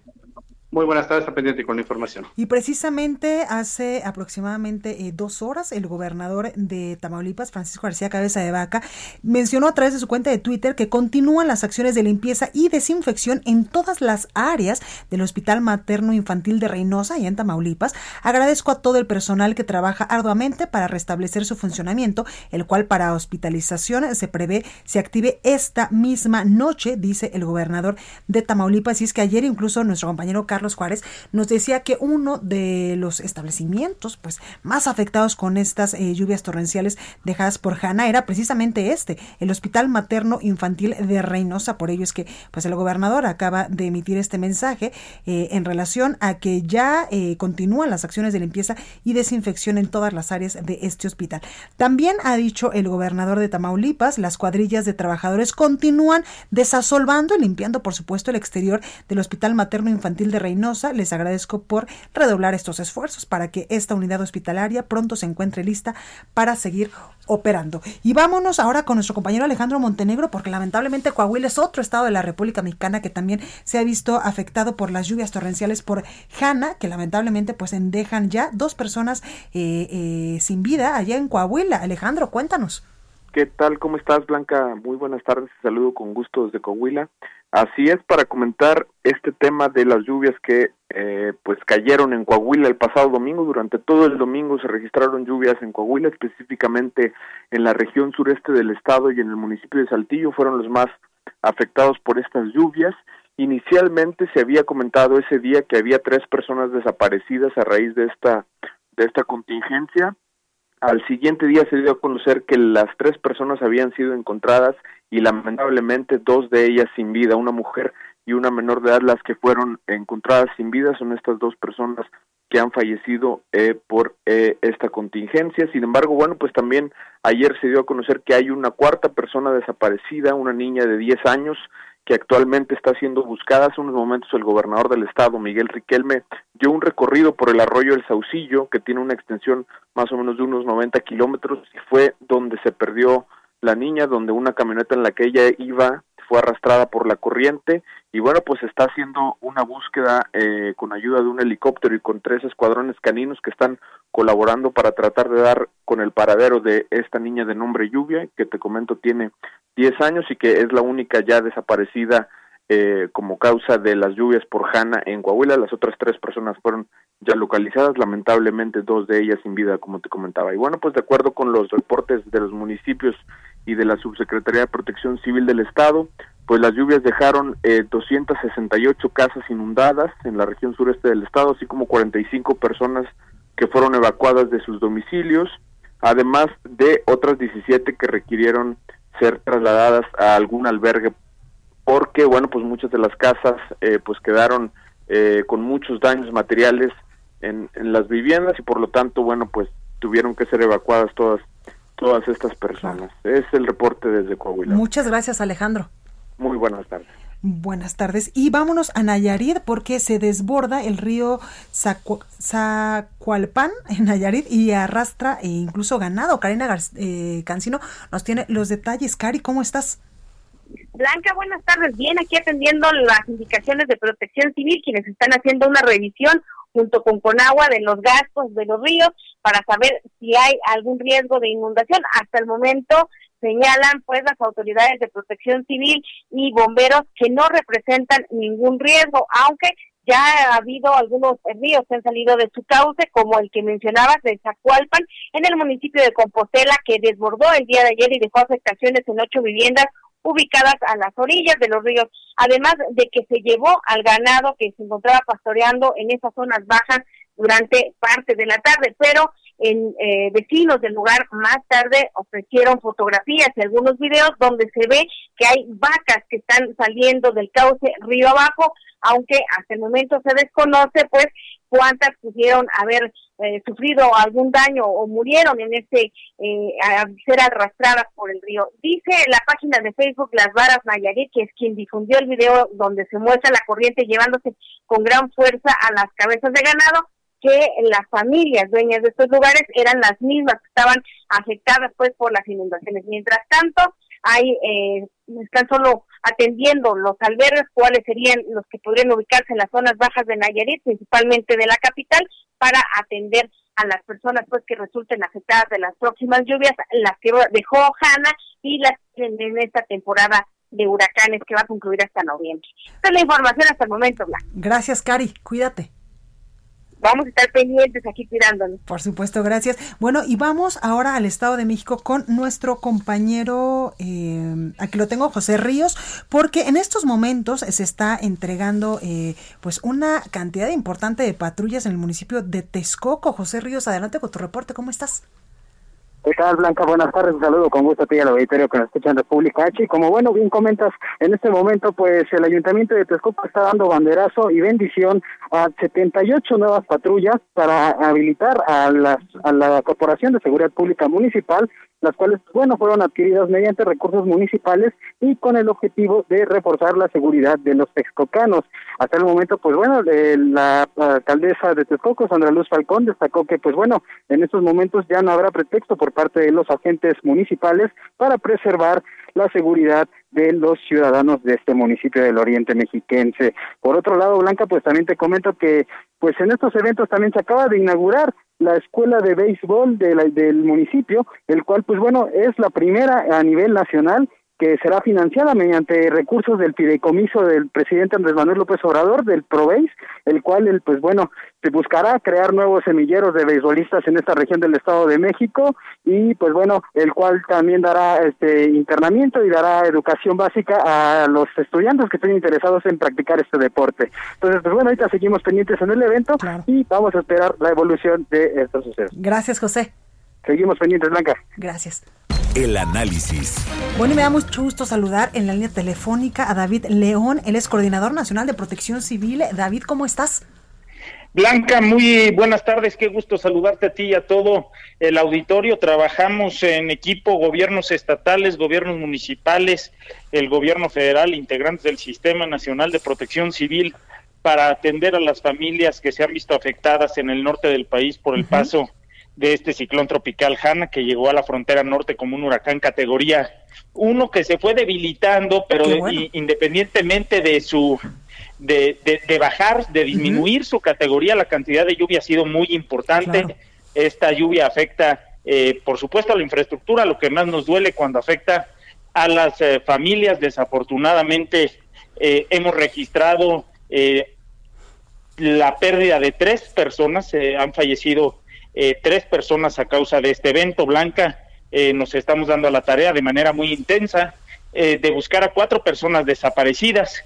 Muy buenas tardes, pendiente con la información. Y precisamente hace aproximadamente eh, dos horas, el gobernador de Tamaulipas, Francisco García Cabeza de Vaca, mencionó a través de su cuenta de Twitter que continúan las acciones de limpieza y desinfección en todas las áreas del Hospital Materno Infantil de Reynosa y en Tamaulipas. Agradezco a todo el personal que trabaja arduamente para restablecer su funcionamiento, el cual para hospitalización se prevé se active esta misma noche, dice el gobernador de Tamaulipas. Y es que ayer incluso nuestro compañero Carlos Carlos Juárez, nos decía que uno de los establecimientos pues más afectados con estas eh, lluvias torrenciales dejadas por Hanna era precisamente este, el Hospital Materno Infantil de Reynosa. Por ello es que pues el gobernador acaba de emitir este mensaje eh, en relación a que ya eh, continúan las acciones de limpieza y desinfección en todas las áreas de este hospital. También ha dicho el gobernador de Tamaulipas, las cuadrillas de trabajadores continúan desasolvando y limpiando, por supuesto, el exterior del Hospital Materno Infantil de Reynosa les agradezco por redoblar estos esfuerzos para que esta unidad hospitalaria pronto se encuentre lista para seguir operando. Y vámonos ahora con nuestro compañero Alejandro Montenegro, porque lamentablemente Coahuila es otro estado de la República Mexicana que también se ha visto afectado por las lluvias torrenciales por Hanna, que lamentablemente pues dejan ya dos personas eh, eh, sin vida allá en Coahuila. Alejandro, cuéntanos. ¿Qué tal? ¿Cómo estás, Blanca? Muy buenas tardes. saludo con gusto desde Coahuila. Así es, para comentar este tema de las lluvias que eh, pues cayeron en Coahuila el pasado domingo. Durante todo el domingo se registraron lluvias en Coahuila, específicamente en la región sureste del estado y en el municipio de Saltillo fueron los más afectados por estas lluvias. Inicialmente se había comentado ese día que había tres personas desaparecidas a raíz de esta de esta contingencia. Al siguiente día se dio a conocer que las tres personas habían sido encontradas y lamentablemente dos de ellas sin vida, una mujer y una menor de edad, las que fueron encontradas sin vida son estas dos personas que han fallecido eh, por eh, esta contingencia. Sin embargo, bueno, pues también ayer se dio a conocer que hay una cuarta persona desaparecida, una niña de 10 años, que actualmente está siendo buscada. Hace unos momentos el gobernador del estado, Miguel Riquelme, dio un recorrido por el arroyo El Saucillo, que tiene una extensión más o menos de unos 90 kilómetros, y fue donde se perdió la niña, donde una camioneta en la que ella iba fue arrastrada por la corriente y bueno, pues está haciendo una búsqueda eh, con ayuda de un helicóptero y con tres escuadrones caninos que están colaborando para tratar de dar con el paradero de esta niña de nombre Lluvia, que te comento tiene 10 años y que es la única ya desaparecida eh, como causa de las lluvias por Hanna en Coahuila. Las otras tres personas fueron ya localizadas, lamentablemente dos de ellas sin vida, como te comentaba. Y bueno, pues de acuerdo con los reportes de los municipios y de la Subsecretaría de Protección Civil del Estado, pues las lluvias dejaron eh, 268 casas inundadas en la región sureste del estado, así como 45 personas que fueron evacuadas de sus domicilios, además de otras 17 que requirieron ser trasladadas a algún albergue porque bueno pues muchas de las casas eh, pues quedaron eh, con muchos daños materiales en, en, las viviendas y por lo tanto bueno pues tuvieron que ser evacuadas todas todas estas personas es el reporte desde Coahuila muchas gracias Alejandro muy buenas tardes Buenas tardes. Y vámonos a Nayarit porque se desborda el río Zacualpan en Nayarit y arrastra e incluso ganado. Karina eh, Cancino nos tiene los detalles. Cari, ¿cómo estás? Blanca, buenas tardes. Bien, aquí atendiendo las indicaciones de protección civil, quienes están haciendo una revisión junto con Conagua de los gastos de los ríos para saber si hay algún riesgo de inundación. Hasta el momento señalan pues las autoridades de protección civil y bomberos que no representan ningún riesgo, aunque ya ha habido algunos ríos que han salido de su cauce, como el que mencionabas de Zacualpan, en el municipio de Compostela, que desbordó el día de ayer y dejó afectaciones en ocho viviendas ubicadas a las orillas de los ríos, además de que se llevó al ganado que se encontraba pastoreando en esas zonas bajas durante parte de la tarde, pero en eh, vecinos del lugar más tarde ofrecieron fotografías y algunos videos donde se ve que hay vacas que están saliendo del cauce río abajo, aunque hasta el momento se desconoce pues cuántas pudieron haber eh, sufrido algún daño o murieron en este eh, ser arrastradas por el río. Dice la página de Facebook Las Varas Nayarit, que es quien difundió el video donde se muestra la corriente llevándose con gran fuerza a las cabezas de ganado, que las familias dueñas de estos lugares eran las mismas que estaban afectadas pues por las inundaciones. Mientras tanto, hay eh, están solo atendiendo los albergues, cuáles serían los que podrían ubicarse en las zonas bajas de Nayarit, principalmente de la capital, para atender a las personas pues que resulten afectadas de las próximas lluvias, las que dejó Hanna y las en esta temporada de huracanes que va a concluir hasta noviembre. Esta es la información hasta el momento, Blanca. Gracias, Cari. Cuídate vamos a estar pendientes aquí cuidándonos. Por supuesto, gracias. Bueno, y vamos ahora al Estado de México con nuestro compañero, eh, aquí lo tengo, José Ríos, porque en estos momentos se está entregando eh, pues una cantidad importante de patrullas en el municipio de Texcoco. José Ríos, adelante con tu reporte, ¿cómo estás? ¿Qué tal, Blanca? Buenas tardes. Un saludo con gusto a ti al auditorio que nos escuchan de República H. Y como bueno, bien comentas, en este momento, pues el Ayuntamiento de Texcoco está dando banderazo y bendición a 78 nuevas patrullas para habilitar a, las, a la Corporación de Seguridad Pública Municipal las cuales, bueno, fueron adquiridas mediante recursos municipales y con el objetivo de reforzar la seguridad de los texcocanos. Hasta el momento, pues bueno, eh, la alcaldesa de Texcoco, Sandra Luz Falcón, destacó que, pues bueno, en estos momentos ya no habrá pretexto por parte de los agentes municipales para preservar la seguridad de los ciudadanos de este municipio del Oriente Mexiquense. Por otro lado, Blanca, pues también te comento que pues en estos eventos también se acaba de inaugurar la escuela de béisbol de del municipio, el cual pues bueno es la primera a nivel nacional que será financiada mediante recursos del fideicomiso del presidente Andrés Manuel López Obrador, del ProBéis, el cual, el, pues bueno, se buscará crear nuevos semilleros de beisbolistas en esta región del Estado de México y, pues bueno, el cual también dará este internamiento y dará educación básica a los estudiantes que estén interesados en practicar este deporte. Entonces, pues bueno, ahorita seguimos pendientes en el evento y vamos a esperar la evolución de estos sucesos. Gracias, José. Seguimos pendientes, Blanca. Gracias. El análisis. Bueno, y me da mucho gusto saludar en la línea telefónica a David León. Él es coordinador nacional de protección civil. David, ¿cómo estás? Blanca, muy buenas tardes, qué gusto saludarte a ti y a todo el auditorio. Trabajamos en equipo, gobiernos estatales, gobiernos municipales, el gobierno federal, integrantes del Sistema Nacional de Protección Civil, para atender a las familias que se han visto afectadas en el norte del país por el paso de este ciclón tropical Hanna que llegó a la frontera norte como un huracán categoría 1 que se fue debilitando, pero independientemente de su de, de, bajar, de disminuir su categoría, la cantidad de lluvia ha sido muy importante. Esta lluvia afecta, eh, por supuesto, a la infraestructura, lo que más nos duele cuando afecta a las eh, familias, desafortunadamente hemos registrado la pérdida de tres personas, han fallecido tres personas a causa de este evento. Blanca, nos estamos dando a la tarea de manera muy intensa de buscar a cuatro personas desaparecidas.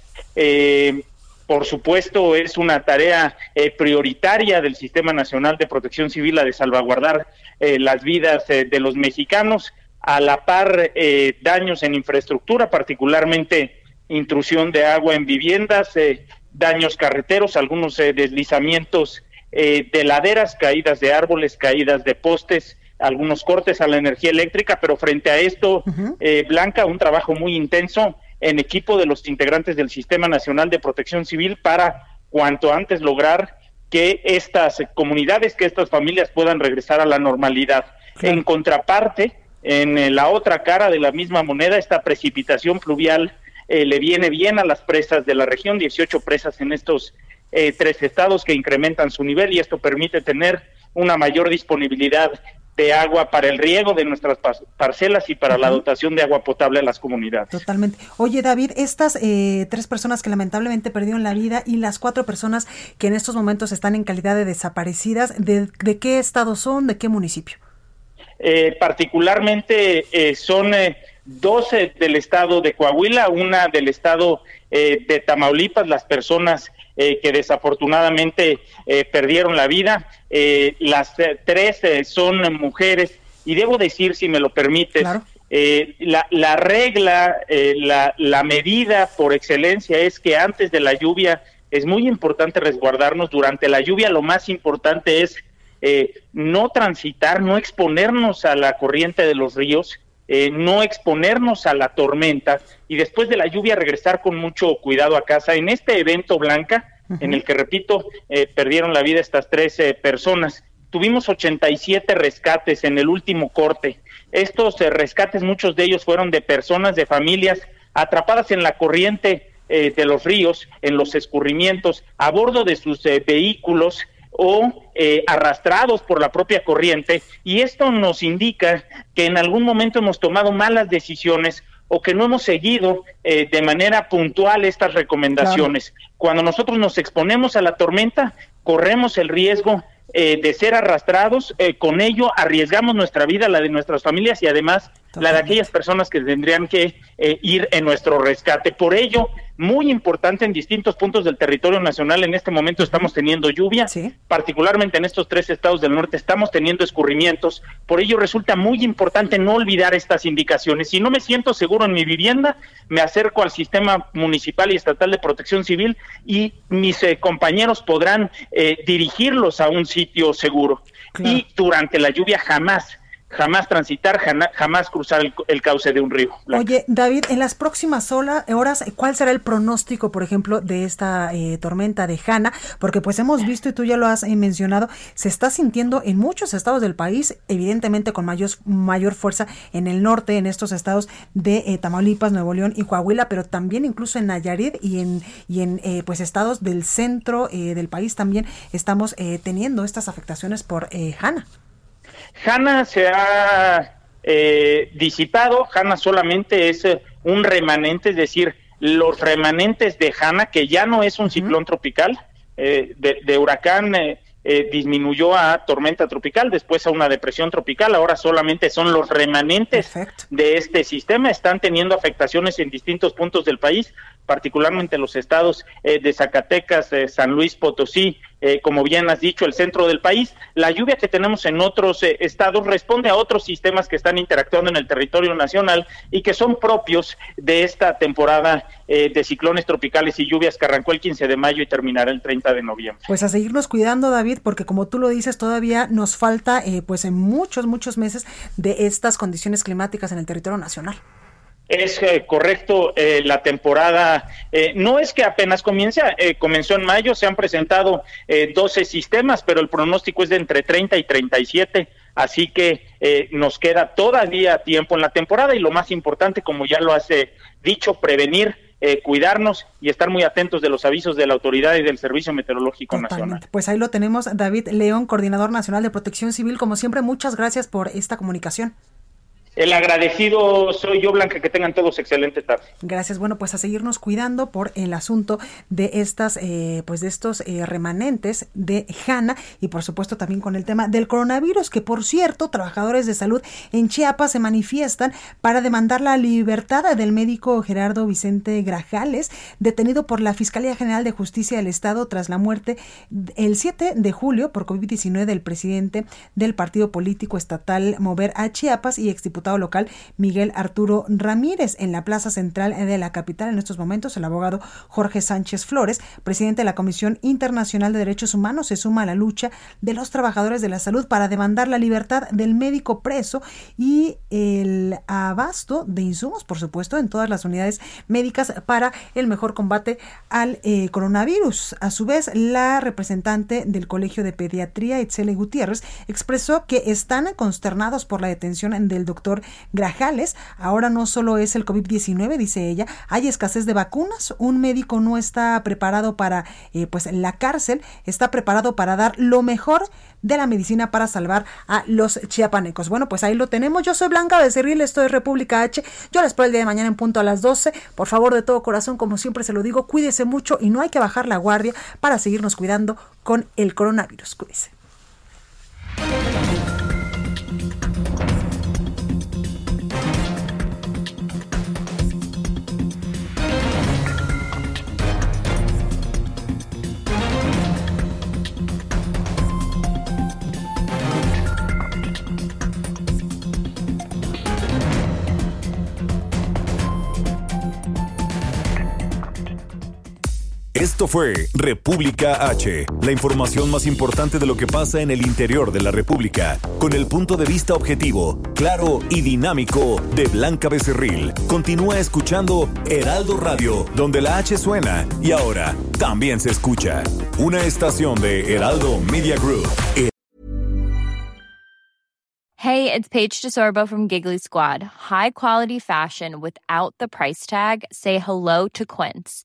por supuesto, es una tarea prioritaria del Sistema Nacional de Protección Civil la de salvaguardar las vidas de los mexicanos a la par eh, daños en infraestructura, particularmente intrusión de agua en viviendas, eh, daños carreteros, algunos eh, de laderas, caídas de árboles, caídas de postes, algunos cortes a la energía eléctrica, pero frente a esto, Blanca, un trabajo muy intenso en equipo de los integrantes del Sistema Nacional de Protección Civil para cuanto antes lograr que estas comunidades, que estas familias puedan regresar a la normalidad. En contraparte, en eh, la otra cara de la misma moneda, esta precipitación pluvial eh, le viene bien a las presas de la región, 18 presas en estos eh, tres estados que incrementan su nivel y esto permite tener una mayor disponibilidad de agua para el riego de nuestras parcelas y para la dotación de agua potable a las comunidades. Totalmente. Oye, David, estas tres personas que lamentablemente perdieron la vida y las cuatro personas que en estos momentos están en calidad de desaparecidas, ¿de, de qué estado son? ¿De qué municipio? Eh, particularmente eh, son eh, dos del estado de Coahuila, una del estado de Tamaulipas, las personas que desafortunadamente perdieron la vida. las tres son mujeres y debo decir, si me lo permites, la, la, regla, la, la medida por excelencia es que antes de la lluvia es muy importante resguardarnos. Durante la lluvia lo más importante es eh, no transitar, no exponernos a la corriente de los ríos, eh, no exponernos a la tormenta y después de la lluvia regresar con mucho cuidado a casa. En este evento Blanca, en el que, repito, eh, perdieron la vida estas tres personas, tuvimos 87 rescates en el último corte. Estos rescates, muchos de ellos fueron de personas, de familias atrapadas en la corriente de los ríos, en los escurrimientos, a bordo de sus vehículos o eh, arrastrados por la propia corriente y esto nos indica que en algún momento hemos tomado malas decisiones o que no hemos seguido eh, de manera puntual estas recomendaciones. Cuando nosotros nos exponemos a la tormenta, corremos el riesgo eh, de ser arrastrados, con ello arriesgamos nuestra vida, la de nuestras familias y además la de aquellas personas que tendrían que ir en nuestro rescate. Por ello, muy importante en distintos puntos del territorio nacional. En este momento estamos teniendo lluvia, particularmente en estos tres estados del norte estamos teniendo escurrimientos. Por ello resulta muy importante no olvidar estas indicaciones. Si no me siento seguro en mi vivienda, me acerco al sistema municipal y estatal de protección civil y mis eh, compañeros podrán eh, dirigirlos a un sitio seguro. Y durante la lluvia jamás jamás transitar, jamás cruzar el, cauce de un río. Oye, David, en las próximas horas, ¿cuál será el pronóstico, por ejemplo, de esta eh, tormenta de Hanna? Porque pues hemos visto, y tú ya lo has eh, mencionado, se está sintiendo en muchos estados del país, evidentemente con mayor, mayor fuerza en el norte, en estos estados de eh, Tamaulipas, Nuevo León y Coahuila, pero también incluso en Nayarit y en, y en pues estados del centro del país también estamos teniendo estas afectaciones por Hanna. Hanna se ha eh, disipado, Hanna solamente es eh, un remanente, es decir, los remanentes de Hanna, que ya no es un ciclón tropical, eh, de, huracán disminuyó a tormenta tropical, después a una depresión tropical, ahora solamente son los remanentes de este sistema, están teniendo afectaciones en distintos puntos del país, particularmente en los estados de Zacatecas, San Luis Potosí, eh, como bien has dicho, el centro del país. La lluvia que tenemos en otros eh, estados responde a otros sistemas que están interactuando en el territorio nacional y que son propios de esta temporada eh, de ciclones tropicales y lluvias que arrancó el 15 de mayo y terminará el 30 de noviembre. Pues a seguirnos cuidando, David, porque como tú lo dices, todavía nos falta pues en muchos, muchos meses de estas condiciones climáticas en el territorio nacional. Es eh, correcto, eh, la temporada eh, no es que apenas comienza, comenzó en mayo, se han presentado 12 sistemas, pero el pronóstico es de entre 30 y 37, así que nos queda todavía tiempo en la temporada y lo más importante, como ya lo has dicho, prevenir, cuidarnos y estar muy atentos de los avisos de la autoridad y del Servicio Meteorológico Nacional. Pues ahí lo tenemos, David León, Coordinador Nacional de Protección Civil, como siempre, muchas gracias por esta comunicación. El agradecido soy yo, Blanca, que tengan todos excelente tarde. Gracias. Bueno, pues a seguirnos cuidando por el asunto de estas, eh, pues de estos eh, remanentes de Hanna y por supuesto también con el tema del coronavirus, que por cierto, trabajadores de salud en Chiapas se manifiestan para demandar la libertad del médico Gerardo Vicente Grajales, detenido por la Fiscalía General de Justicia del Estado tras la muerte el 7 de julio por COVID-19 del presidente del partido político estatal Mover a Chiapas y exdiputado local Miguel Arturo Ramírez en la plaza central de la capital. En estos momentos, el abogado Jorge Sánchez Flores, presidente de la Comisión Internacional de Derechos Humanos, se suma a la lucha de los trabajadores de la salud para demandar la libertad del médico preso y el abasto de insumos, por supuesto, en todas las unidades médicas para el mejor combate al eh, coronavirus. A su vez, la representante del Colegio de Pediatría, Etzele Gutiérrez, expresó que están consternados por la detención del Grajales. Ahora no solo es el COVID-19, dice ella, hay escasez de vacunas, un médico no está preparado para eh, pues la cárcel, está preparado para dar lo mejor de la medicina para salvar a los chiapanecos. Bueno, pues ahí lo tenemos. Yo soy Blanca Becerril, esto es República H. Yo les espero el día de mañana en punto a las 12. Por favor, de todo corazón, como siempre se lo digo, cuídese mucho y no hay que bajar la guardia para seguirnos cuidando con el coronavirus. Cuídese. Esto fue República H, la información más importante de lo que pasa en el interior de la República, con el punto de vista objetivo, claro y dinámico de Blanca Becerril. Continúa escuchando Heraldo Radio, donde la H suena y ahora también se escucha. Una estación de Heraldo Media Group. Hey, it's Paige DeSorbo from Giggly Squad. High quality fashion without the price tag. Say hello to Quince.